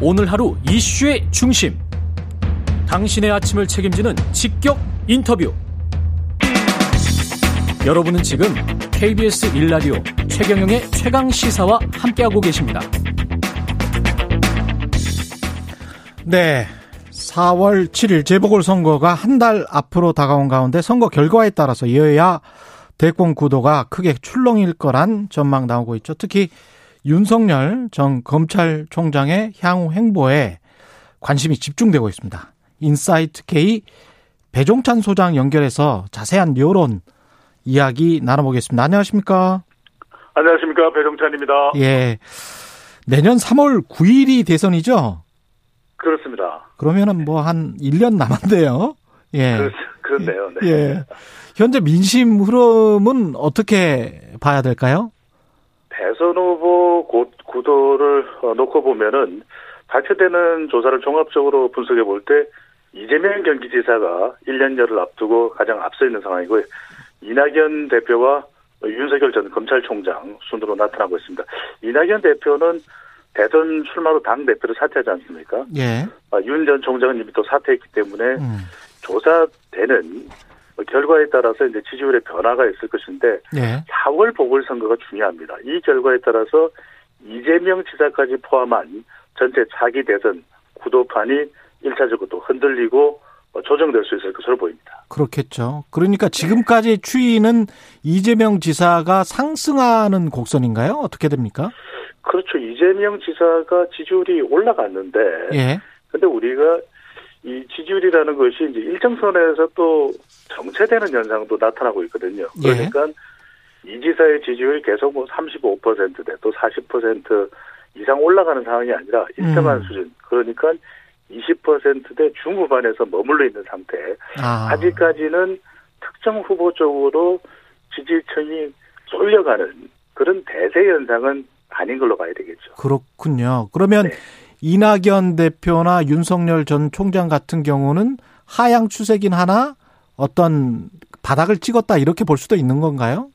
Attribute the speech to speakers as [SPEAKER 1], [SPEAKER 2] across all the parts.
[SPEAKER 1] 오늘 하루 이슈의 중심. 당신의 아침을 책임지는 직격 인터뷰. 여러분은 지금 KBS 1라디오 최경영의 최강 시사와 함께하고 계십니다.
[SPEAKER 2] 네. 4월 7일 재보궐선거가 한 달 앞으로 다가온 가운데 선거 결과에 따라서 여야 대권 구도가 크게 출렁일 거란 전망 나오고 있죠. 특히 윤석열 전 검찰총장의 향후 행보에 관심이 집중되고 있습니다. 인사이트 K 배종찬 소장 연결해서 자세한 여론 이야기 나눠보겠습니다. 안녕하십니까?
[SPEAKER 3] 안녕하십니까. 배종찬입니다.
[SPEAKER 2] 예. 내년 3월 9일이 대선이죠?
[SPEAKER 3] 그렇습니다.
[SPEAKER 2] 그러면은 뭐 한 1년 남았네요. 예.
[SPEAKER 3] 그렇, 네요 네.
[SPEAKER 2] 예. 현재 민심 흐름은 어떻게 봐야 될까요?
[SPEAKER 3] 대선 후보 구도를 어, 놓고 보면은 발표되는 조사를 종합적으로 분석해 볼 때 이재명 경기지사가 1년여를 앞두고 가장 앞서 있는 상황이고요. 이낙연 대표와 윤석열 전 검찰총장 순으로 나타나고 있습니다. 이낙연 대표는 대선 출마로 당 대표를 사퇴하지 않습니까?
[SPEAKER 2] 예.
[SPEAKER 3] 아, 윤전 총장은 이미 또 사퇴했기 때문에 음. 조사되는 결과에 따라서 이제 지지율의 변화가 있을 것인데 예. 4월 보궐선거가 중요합니다. 이 결과에 따라서 이재명 지사까지 포함한 전체 차기 대선 구도판이 1차적으로 또 흔들리고 조정될 수 있을 것으로 보입니다.
[SPEAKER 2] 그렇겠죠. 그러니까 지금까지 추이는 이재명 지사가 상승하는 곡선인가요? 어떻게 됩니까?
[SPEAKER 3] 그렇죠. 이재명 지사가 지지율이 올라갔는데, 예. 근데 우리가 이 지지율이라는 것이 이제 일정선에서 또 정체되는 현상도 나타나고 있거든요. 예. 그러니까 예. 이 지사의 지지율이 계속 뭐 35%대 또 40% 이상 올라가는 상황이 아니라 일정한 음. 수준. 그러니까 20%대 중후반에서 머물러 있는 상태. 아. 아직까지는 특정 후보 쪽으로 지지층이 쏠려가는 그런 대세 현상은 아닌 걸로 봐야 되겠죠.
[SPEAKER 2] 그렇군요. 그러면 네. 이낙연 대표나 윤석열 전 총장 같은 경우는 하향 추세긴 하나 어떤 바닥을 찍었다 이렇게 볼 수도 있는 건가요?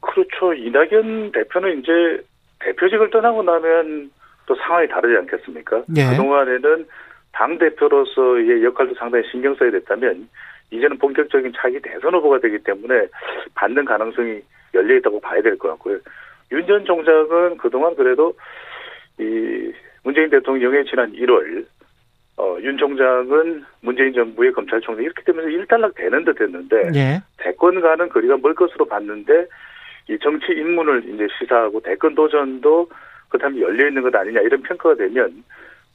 [SPEAKER 3] 그렇죠. 이낙연 대표는 이제 대표직을 떠나고 나면 또 상황이 다르지 않겠습니까? 예. 그동안에는 당 대표로서의 역할도 상당히 신경 써야 됐다면 이제는 본격적인 차기 대선 후보가 되기 때문에 받는 가능성이 열려 있다고 봐야 될 것 같고요. 윤 전 총장은 그동안 그래도 이 문재인 대통령의 지난 1월 어, 윤 총장은 문재인 정부의 검찰총장 이렇게 되면서 일단락 되는 듯 했는데 예. 대권과는 거리가 멀 것으로 봤는데 이 정치 입문을 이제 시사하고 대권 도전도 그다음에 열려 있는 것 아니냐 이런 평가가 되면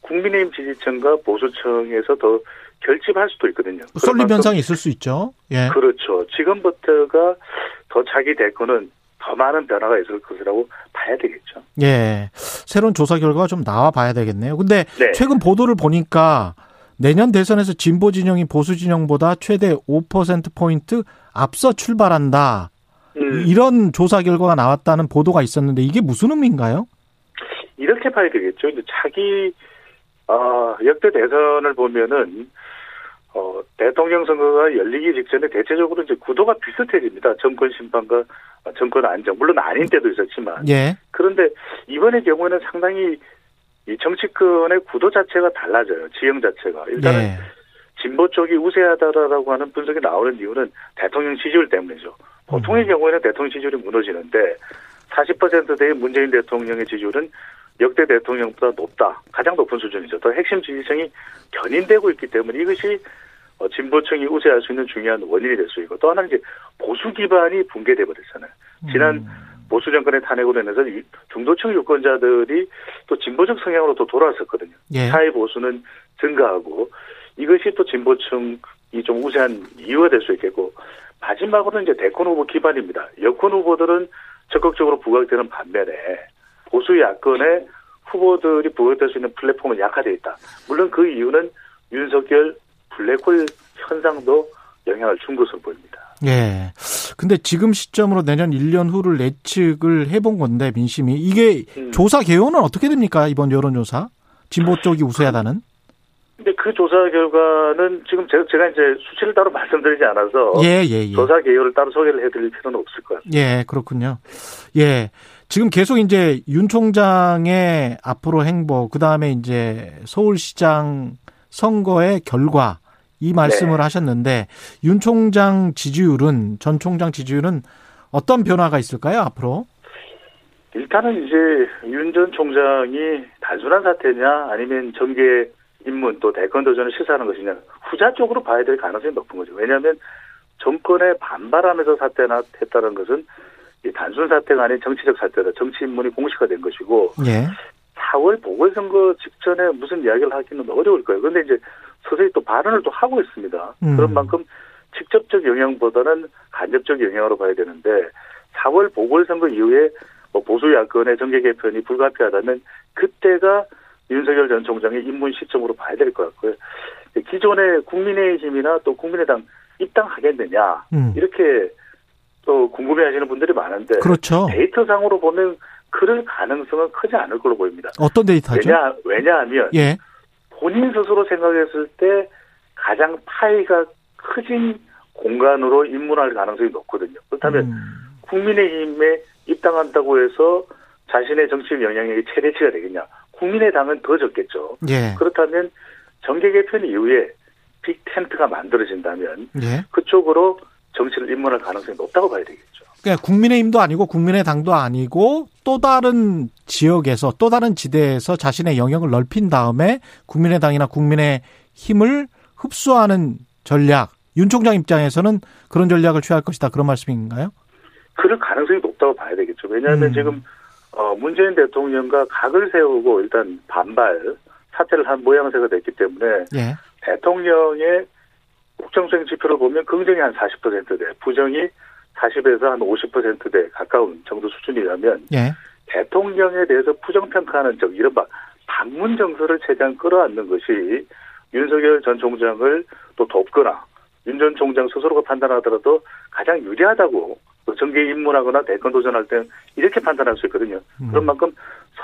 [SPEAKER 3] 국민의힘 지지층과 보수층에서 더 결집할 수도 있거든요.
[SPEAKER 2] 쏠림 현상이 있을 수 있죠. 예.
[SPEAKER 3] 그렇죠. 지금부터가 더 자기 대권은 더 많은 변화가 있을 것이라고 봐야 되겠죠.
[SPEAKER 2] 예. 새로운 조사 결과가 좀 나와 봐야 되겠네요. 근데 네. 최근 보도를 보니까 내년 대선에서 진보 진영이 보수 진영보다 최대 5%포인트 앞서 출발한다. 음. 이런 조사 결과가 나왔다는 보도가 있었는데 이게 무슨 의미인가요?
[SPEAKER 3] 이렇게 봐야 되겠죠. 이제 자기 어, 역대 대선을 보면은 어, 대통령 선거가 열리기 직전에 대체적으로 이제 구도가 비슷해집니다. 정권 심판과 정권 안정. 물론 아닌 때도 있었지만. 예. 그런데 이번의 경우에는 상당히 이 정치권의 구도 자체가 달라져요. 지형 자체가. 일단은 예. 진보 쪽이 우세하다라고 하는 분석이 나오는 이유는 대통령 지지율 때문이죠. 보통의 음. 경우에는 대통령 지지율이 무너지는데 40%대의 문재인 대통령의 지지율은 역대 대통령보다 높다. 가장 높은 수준이죠. 또 핵심 지지층이 견인되고 있기 때문에 이것이 어, 진보층이 우세할 수 있는 중요한 원인이 될 수 있고 또 하나는 이제 보수 기반이 붕괴돼 버렸잖아요. 지난 음. 보수 정권의 탄핵으로 인해서 중도층 유권자들이 또 진보적 성향으로 또 돌아왔었거든요. 예. 사회 보수는 증가하고 이것이 또 진보층이 좀 우세한 이유가 될 수 있겠고 마지막으로는 이제 대권 후보 기반입니다. 여권 후보들은 적극적으로 부각되는 반면에 보수 야권의 후보들이 부각될 수 있는 플랫폼은 약화되어 있다. 물론 그 이유는 윤석열 블랙홀 현상도 영향을 준 것으로 보입니다.
[SPEAKER 2] 예. 근데 지금 시점으로 내년 1년 후를 예측을 해본 건데 민심이 이게 음. 조사 개요는 어떻게 됩니까 이번 여론조사 진보 쪽이 우세하다는?
[SPEAKER 3] 근데 그 조사 결과는 지금 제가, 제가 이제 수치를 따로 말씀드리지 않아서
[SPEAKER 2] 예, 예, 예.
[SPEAKER 3] 조사 개요를 따로 소개를 해드릴 필요는 없을 것 같습니다.
[SPEAKER 2] 예, 그렇군요. 예. 지금 계속 이제 윤 총장의 앞으로 행보, 그 다음에 이제 서울시장 선거의 결과 이 말씀을
[SPEAKER 3] 네.
[SPEAKER 2] 하셨는데 윤 총장 지지율은 전 총장 지지율은 어떤 변화가 있을까요 앞으로?
[SPEAKER 3] 일단은 이제 윤 전 총장이 단순한 사태냐 아니면 정계 입문 또 대권 도전을 시사하는 것이냐 후자 쪽으로 봐야 될 가능성이 높은 거죠. 왜냐하면 정권에 반발하면서 사태나 했다는 것은 이 단순 사태가 아닌 정치적 사태다. 정치 입문이 공식화된 것이고
[SPEAKER 2] 예.
[SPEAKER 3] 4월 보궐선거 직전에 무슨 이야기를 하기는 어려울 거예요. 그런데 이제 서서히 또 발언을 또 하고 있습니다.
[SPEAKER 2] 음.
[SPEAKER 3] 그런 만큼 직접적 영향보다는 간접적 영향으로 봐야 되는데 4월 보궐선거 이후에 뭐 보수 야권의 정계 개편이 불가피하다면 그때가 윤석열 전 총장의 입문 시점으로 봐야 될 것 같고요. 기존의 국민의힘이나 또 국민의당 입당하겠느냐
[SPEAKER 2] 음.
[SPEAKER 3] 이렇게 또 궁금해하시는 분들이 많은데
[SPEAKER 2] 그렇죠.
[SPEAKER 3] 데이터상으로 보면 그럴 가능성은 크지 않을 걸로 보입니다.
[SPEAKER 2] 어떤 데이터죠?
[SPEAKER 3] 왜냐 왜냐하면
[SPEAKER 2] 예.
[SPEAKER 3] 본인 스스로 생각했을 때 가장 파이가 크진 공간으로 입문할 가능성이 높거든요. 그렇다면
[SPEAKER 2] 음.
[SPEAKER 3] 국민의힘에 입당한다고 해서 자신의 정치적 영향력이 최대치가 되겠냐? 국민의당은 더 적겠죠.
[SPEAKER 2] 예.
[SPEAKER 3] 그렇다면 정계 개편 이후에 빅 텐트가 만들어진다면
[SPEAKER 2] 예.
[SPEAKER 3] 그쪽으로 정치를 입문할 가능성이 높다고 봐야 되겠죠.
[SPEAKER 2] 그러니까 국민의힘도 아니고 국민의당도 아니고 또 다른 지역에서 또 다른 지대에서 자신의 영역을 넓힌 다음에 국민의당이나 국민의 힘을 흡수하는 전략. 윤 총장 입장에서는 그런 전략을 취할 것이다. 그런 말씀인가요?
[SPEAKER 3] 그럴 가능성이 높다고 봐야 되겠죠. 왜냐하면
[SPEAKER 2] 음.
[SPEAKER 3] 지금 어, 문재인 대통령과 각을 세우고 일단 반발 사퇴를 한 모양새가 됐기 때문에
[SPEAKER 2] 예.
[SPEAKER 3] 대통령의 국정수행 지표를 보면 긍정이 한 40%대, 부정이 40에서 한 50%대 가까운 정도 수준이라면
[SPEAKER 2] 예.
[SPEAKER 3] 대통령에 대해서 부정평가하는 적, 이른바 반문 정서를 최대한 끌어안는 것이 윤석열 전 총장을 또 돕거나 윤 전 총장 스스로가 판단하더라도 가장 유리하다고 또 정계에 입문하거나 대권 도전할 때 이렇게 판단할 수 있거든요.
[SPEAKER 2] 음.
[SPEAKER 3] 그런 만큼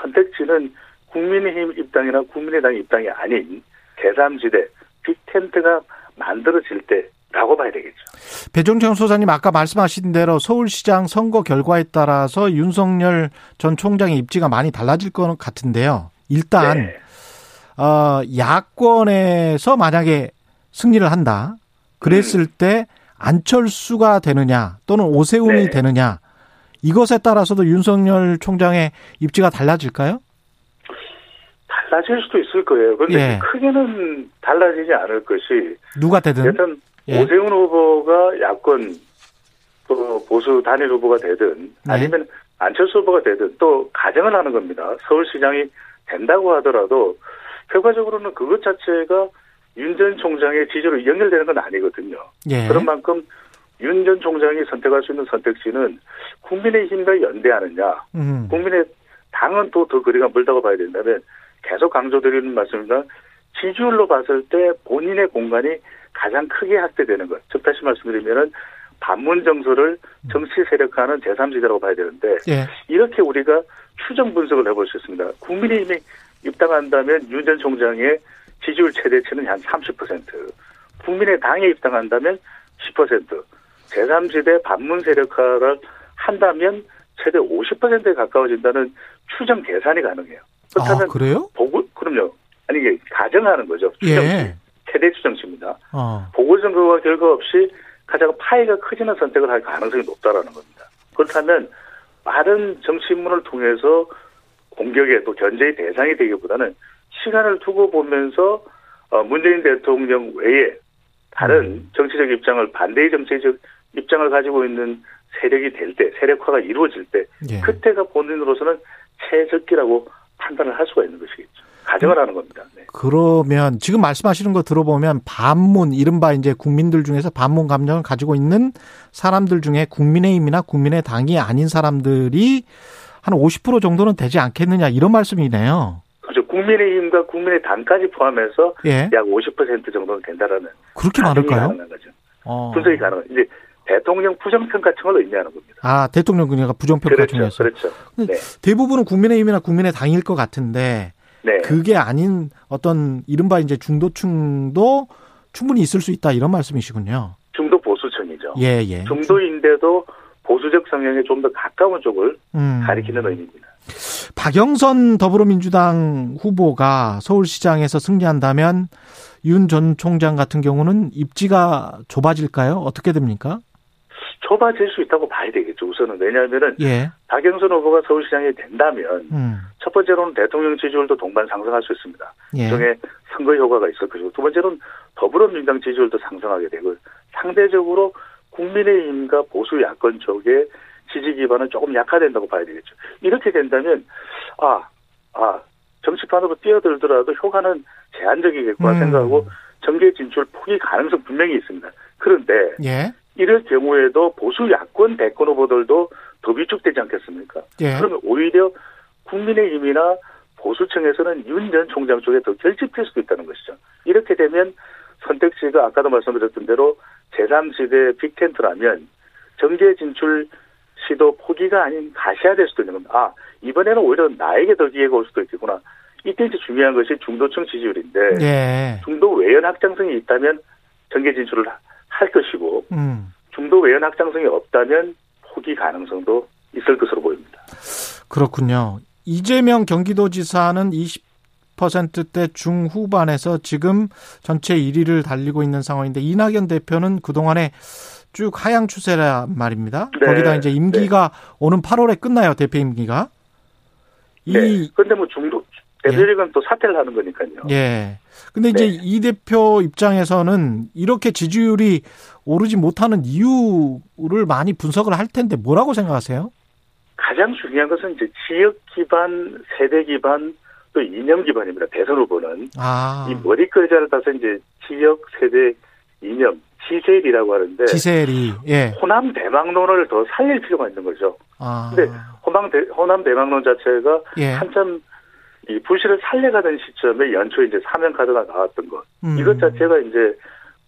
[SPEAKER 3] 선택지는 국민의힘 입당이나 국민의당 입당이 아닌 제3지대 빅텐트가 만들어질 때라고 봐야 되겠죠.
[SPEAKER 2] 배종정 소장님 아까 말씀하신 대로 서울시장 선거 결과에 따라서 윤석열 전 총장의 입지가 많이 달라질 것 같은데요. 일단
[SPEAKER 3] 네.
[SPEAKER 2] 어, 야권에서 만약에 승리를 한다. 그랬을 때 안철수가 되느냐 또는 오세훈이
[SPEAKER 3] 네.
[SPEAKER 2] 되느냐 이것에 따라서도 윤석열 총장의 입지가 달라질까요?
[SPEAKER 3] 달라질 수도 있을 거예요. 그런데
[SPEAKER 2] 예.
[SPEAKER 3] 크게는 달라지지 않을 것이
[SPEAKER 2] 누가 되든
[SPEAKER 3] 여튼
[SPEAKER 2] 예.
[SPEAKER 3] 오세훈 후보가 야권 또 보수 단일 후보가 되든
[SPEAKER 2] 네.
[SPEAKER 3] 아니면 안철수 후보가 되든 또 가정을 하는 겁니다. 서울시장이 된다고 하더라도 결과적으로는 그것 자체가 윤 전 총장의 지지로 연결되는 건 아니거든요.
[SPEAKER 2] 예.
[SPEAKER 3] 그런 만큼 윤 전 총장이 선택할 수 있는 선택지는 국민의힘과 연대하느냐,
[SPEAKER 2] 음.
[SPEAKER 3] 국민의 당은 또 더 거리가 멀다고 봐야 된다면 계속 강조드리는 말씀입니다. 지지율로 봤을 때 본인의 공간이 가장 크게 확대되는 것. 즉 다시 말씀드리면은 반문 정서를 정치 세력화하는 제3지대라고 봐야 되는데
[SPEAKER 2] 예.
[SPEAKER 3] 이렇게 우리가 추정 분석을 해볼 수 있습니다. 국민의힘이 입당한다면 윤 전 총장의 지지율 최대치는 한 30%, 국민의당에 입당한다면 10%, 제3지대 반문 세력화를 한다면 최대 50%에 가까워진다는 추정 계산이 가능해요.
[SPEAKER 2] 아,
[SPEAKER 3] 그렇다면
[SPEAKER 2] 그래요?
[SPEAKER 3] 보고 그럼요. 아니 이게 가정하는 거죠. 추정치.
[SPEAKER 2] 예.
[SPEAKER 3] 최대 추정치입니다.
[SPEAKER 2] 어.
[SPEAKER 3] 보궐선거와 결과 없이 가장 파이가 커지는 선택을 할 가능성이 높다라는 겁니다. 그렇다면 빠른 정치 인문을 통해서 공격의 또 견제의 대상이 되기보다는 시간을 두고 보면서 어, 문재인 대통령 외에 다른
[SPEAKER 2] 음.
[SPEAKER 3] 정치적 입장을 반대의 정치적 입장을 가지고 있는 세력이 될 때, 세력화가 이루어질 때,
[SPEAKER 2] 예.
[SPEAKER 3] 그때가 본인으로서는 최적기라고 판단을 할 수가 있는 것이겠죠. 가정을 하는 겁니다. 네.
[SPEAKER 2] 그러면 지금 말씀하시는 거 들어보면 반문 이른바 이제 국민들 중에서 반문 감정을 가지고 있는 사람들 중에 국민의힘이나 국민의당이 아닌 사람들이 한 50% 정도는 되지 않겠느냐 이런 말씀이네요.
[SPEAKER 3] 그렇죠. 국민의힘과 국민의당까지 포함해서
[SPEAKER 2] 예.
[SPEAKER 3] 약50% 정도는 된다라는
[SPEAKER 2] 그렇게 많을까요?
[SPEAKER 3] 가능한 거죠.
[SPEAKER 2] 어.
[SPEAKER 3] 분석이 가능한 이제 대통령 부정평가청을 의미하는 겁니다.
[SPEAKER 2] 아, 대통령 그녀가 부정평가
[SPEAKER 3] 그렇죠. 그렇죠. 네.
[SPEAKER 2] 대부분은 국민의힘이나 국민의 당일 것 같은데
[SPEAKER 3] 네.
[SPEAKER 2] 그게 아닌 어떤 이른바 이제 중도층도 충분히 있을 수 있다 이런 말씀이시군요.
[SPEAKER 3] 중도 보수층이죠.
[SPEAKER 2] 예, 예.
[SPEAKER 3] 중도인데도 보수적 성향에 좀 더 가까운 쪽을 음. 가리키는 의미입니다.
[SPEAKER 2] 박영선 더불어민주당 후보가 서울시장에서 승리한다면 윤 전 총장 같은 경우는 입지가 좁아질까요? 어떻게 됩니까?
[SPEAKER 3] 좁아질 수 있다고 봐야 되겠죠. 우선은 왜냐하면은 예. 박영선 후보가 서울시장이 된다면 음. 첫 번째로는 대통령 지지율도 동반 상승할 수 있습니다. 예. 중에 선거 효과가 있을 것이고 두 번째로는 더불어민주당 지지율도 상승하게 되고 상대적으로 국민의힘과 보수 야권 쪽에 지지 기반은 조금 약화된다고 봐야 되겠죠. 이렇게 된다면 아, 아 정치판으로 뛰어들더라도 효과는 제한적이겠구나 음. 생각하고 정계 진출 포기 가능성 분명히 있습니다. 그런데 예. 이럴 경우에도 보수 야권 대권 후보들도 더 위축되지 않겠습니까? 예. 그러면 오히려 국민의힘이나 보수층에서는 윤 전 총장 쪽에 더 결집될 수도 있다는 것이죠. 이렇게 되면 선택지가 아까도 말씀드렸던 대로 제3지대 빅텐트라면 정계 진출 시도 포기가 아닌 가셔야 될 수도 있는 겁니다. 아, 이번에는 오히려 나에게 더 기회가 올 수도 있겠구나. 이때 이제 중요한 것이 중도층 지지율인데 예. 중도 외연 확장성이 있다면 정계 진출을 할 것이고 음. 중도 외연 확장성이 없다면 포기 가능성도 있을 것으로 보입니다.
[SPEAKER 2] 그렇군요. 이재명 경기도지사는 20%대 중후반에서 지금 전체 1위를 달리고 있는 상황인데 이낙연 대표는 그동안에 쭉 하향 추세란 말입니다. 네. 거기다 이제 임기가 네. 오는 8월에 끝나요. 대표 임기가.
[SPEAKER 3] 이 네. 근데 뭐 중도 대표직은 예. 또 사퇴를 하는 거니까요.
[SPEAKER 2] 예. 근데 이제 네. 이 대표 입장에서는 이렇게 지지율이 오르지 못하는 이유를 많이 분석을 할 텐데 뭐라고 생각하세요?
[SPEAKER 3] 가장 중요한 것은 이제 지역 기반, 세대 기반, 또 이념 기반입니다. 대선 후보는 아. 이 머리글자를 따서 이제 지역, 세대, 이념, 지세일이라고 하는데
[SPEAKER 2] 지세일이 예.
[SPEAKER 3] 호남 대망론을 더 살릴 필요가 있는 거죠. 아. 근데 호남 대, 호남 대망론 자체가 예. 한참 이 부실을 살려가던 시점에 연초에 이제 사면 카드가 나왔던 것 음. 이것 자체가 이제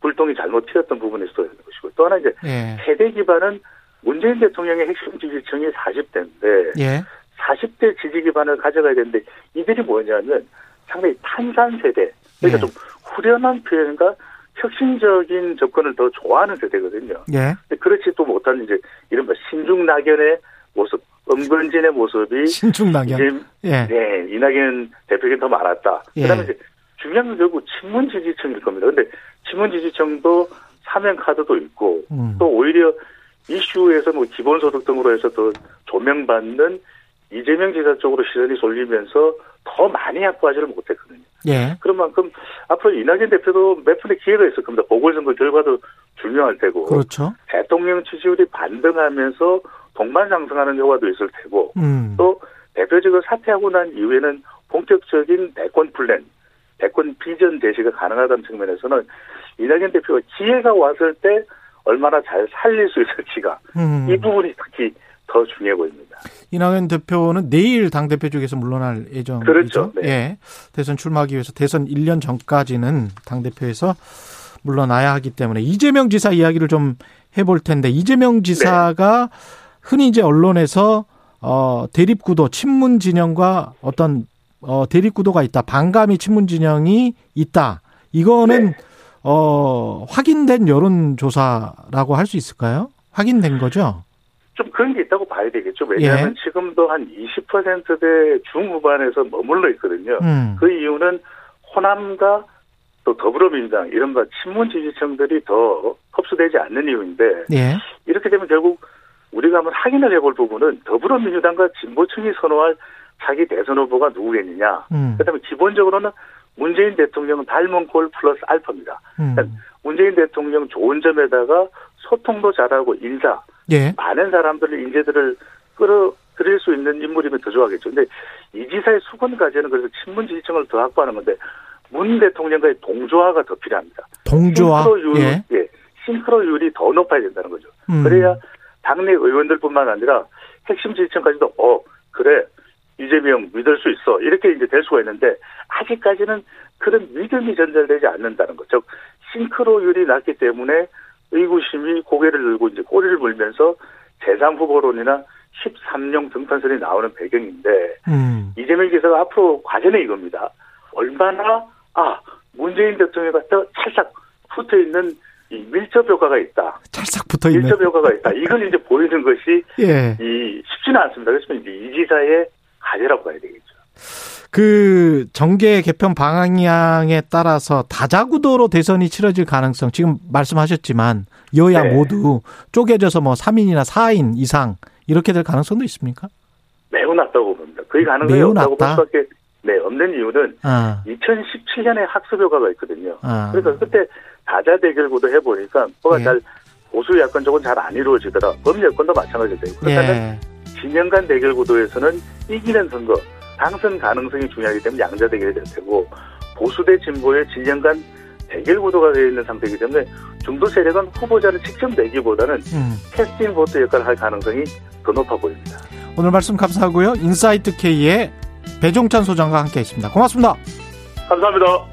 [SPEAKER 3] 불똥이 잘못 튀었던 부분이 있어 있는 것이고 또 하나 이제 예. 세대 기반은 문재인 대통령의 핵심 지지층이 40대인데 예. 40대 지지 기반을 가져가야 되는데 이들이 뭐냐면 상당히 탄산 세대 그러니까 예. 좀 후련한 표현과 혁신적인 접근을 더 좋아하는 세대거든요. 예. 그렇지 또 못하는 이제 이른바 신중 낙연의 모습, 은근진의 모습이
[SPEAKER 2] 신중 낙연.
[SPEAKER 3] 예. 네, 이낙연 대표에게 더 많았다. 예. 그다음에 이제 중요한 건 결국 친문 지지층일 겁니다. 근데 친문 지지층도 사면 카드도 있고 음. 또 오히려 이슈에서 뭐 기본소득 등으로 해서 더 조명받는 이재명 지사 쪽으로 시선이 쏠리면서 더 많이 확보하지를 못했거든요. 예. 그런 만큼 앞으로 이낙연 대표도 몇 분의 기회가 있을 겁니다. 보궐선거 결과도 중요할 테고.
[SPEAKER 2] 그렇죠.
[SPEAKER 3] 대통령 지지율이 반등하면서 동반 상승하는 효과도 있을 테고. 음. 또 대표직을 사퇴하고 난 이후에는 본격적인 대권 플랜, 대권 비전 제시가 가능하다는 측면에서는 이낙연 대표가 기회가 왔을 때 얼마나 잘 살릴 수 있을지가 음. 이 부분이 특히 더 중요해 보입니다.
[SPEAKER 2] 이낙연 대표는 내일 당 대표 쪽에서 물러날 예정이죠.
[SPEAKER 3] 그렇죠. 네.
[SPEAKER 2] 예. 대선 출마하기 위해서 대선 1년 전까지는 당 대표에서 물러나야 하기 때문에 이재명 지사 이야기를 좀 해볼 텐데 이재명 지사가 네. 흔히 이제 언론에서 어 대립 구도 친문 진영과 어떤 어 대립 구도가 있다. 반감이 친문 진영이 있다. 이거는 네. 어 확인된 여론 조사라고 할 수 있을까요? 확인된 거죠?
[SPEAKER 3] 좀 그런 게 있다고 봐야 되겠죠. 왜냐하면 예. 지금도 한 20%대 중후반에서 머물러 있거든요. 음. 그 이유는 호남과 또 더불어민주당 이른바 친문 지지층들이 더 흡수되지 않는 이유인데 예. 이렇게 되면 결국 우리가 한번 확인을 해볼 부분은 더불어민주당과 진보층이 선호할 자기 대선 후보가 누구겠느냐. 음. 그다음에 기본적으로는 문재인 대통령은 닮은 꼴 플러스 알파입니다. 음. 그러니까 문재인 대통령 좋은 점에다가 소통도 잘하고 인사, 예. 많은 사람들을 인재들을 끌어들일 수 있는 인물이면 더 좋아하겠죠. 근데 이 지사의 수건 과제는 그래서 친문 지지층을 더 확보하는 건데 문 대통령과의 동조화가 더 필요합니다.
[SPEAKER 2] 동조화.
[SPEAKER 3] 싱크로율, 예. 예. 싱크로율이 더 높아야 된다는 거죠. 음. 그래야 당내 의원들뿐만 아니라 핵심 지지층까지도 어 그래 이재명 믿을 수 있어 이렇게 이제 될 수가 있는데 아직까지는 그런 믿음이 전달되지 않는다는 거죠. 싱크로율이 낮기 때문에 의구심이 고개를 들고 이제 꼬리를 물면서 제3 후보론이나 13령 등판선이 나오는 배경인데 음. 이재명 지사가 앞으로 과제는 이겁니다. 얼마나 아 문재인 대통령과 더 찰싹 붙어 있는 이 밀접 효과가 있다.
[SPEAKER 2] 찰싹 붙어 있네.
[SPEAKER 3] 밀접 효과가 있다. 이걸 이제 보이는 것이
[SPEAKER 2] 예.
[SPEAKER 3] 이 쉽지는 않습니다. 그래서 이제 이 지사의 가제라고 봐야 되겠죠.
[SPEAKER 2] 그 정계 개편 방향에 따라서 다자구도로 대선이 치러질 가능성 지금 말씀하셨지만 여야
[SPEAKER 3] 네.
[SPEAKER 2] 모두 쪼개져서 뭐 3인이나 4인 이상 이렇게 될 가능성도 있습니까?
[SPEAKER 3] 매우 낮다고 봅니다. 거의 가능성이
[SPEAKER 2] 매우
[SPEAKER 3] 없다고 볼
[SPEAKER 2] 낮다?
[SPEAKER 3] 수밖에 네, 없는 이유는
[SPEAKER 2] 아,
[SPEAKER 3] 2017년에 학습 효과가 있거든요.
[SPEAKER 2] 아.
[SPEAKER 3] 그래서 그때 다자 대결 구도 해보니까 뭐가
[SPEAKER 2] 예.
[SPEAKER 3] 잘 보수 야권 쪽은 잘 안 이루어지더라. 범여권도 마찬가지죠. 그렇다면
[SPEAKER 2] 예.
[SPEAKER 3] 진영 간 대결 구도에서는 이기는 선거, 당선 가능성이 중요하기 때문에 양자 대결이 될 테고 보수 대 진보의 진영 간 대결 구도가 되어 있는 상태이기 때문에 중도 세력은 후보자를 직접 내기보다는
[SPEAKER 2] 음.
[SPEAKER 3] 캐스팅 보트 역할을 할 가능성이 더 높아 보입니다.
[SPEAKER 2] 오늘 말씀 감사하고요. 인사이트 K의 배종찬 소장과 함께 했습니다. 고맙습니다.
[SPEAKER 3] 감사합니다.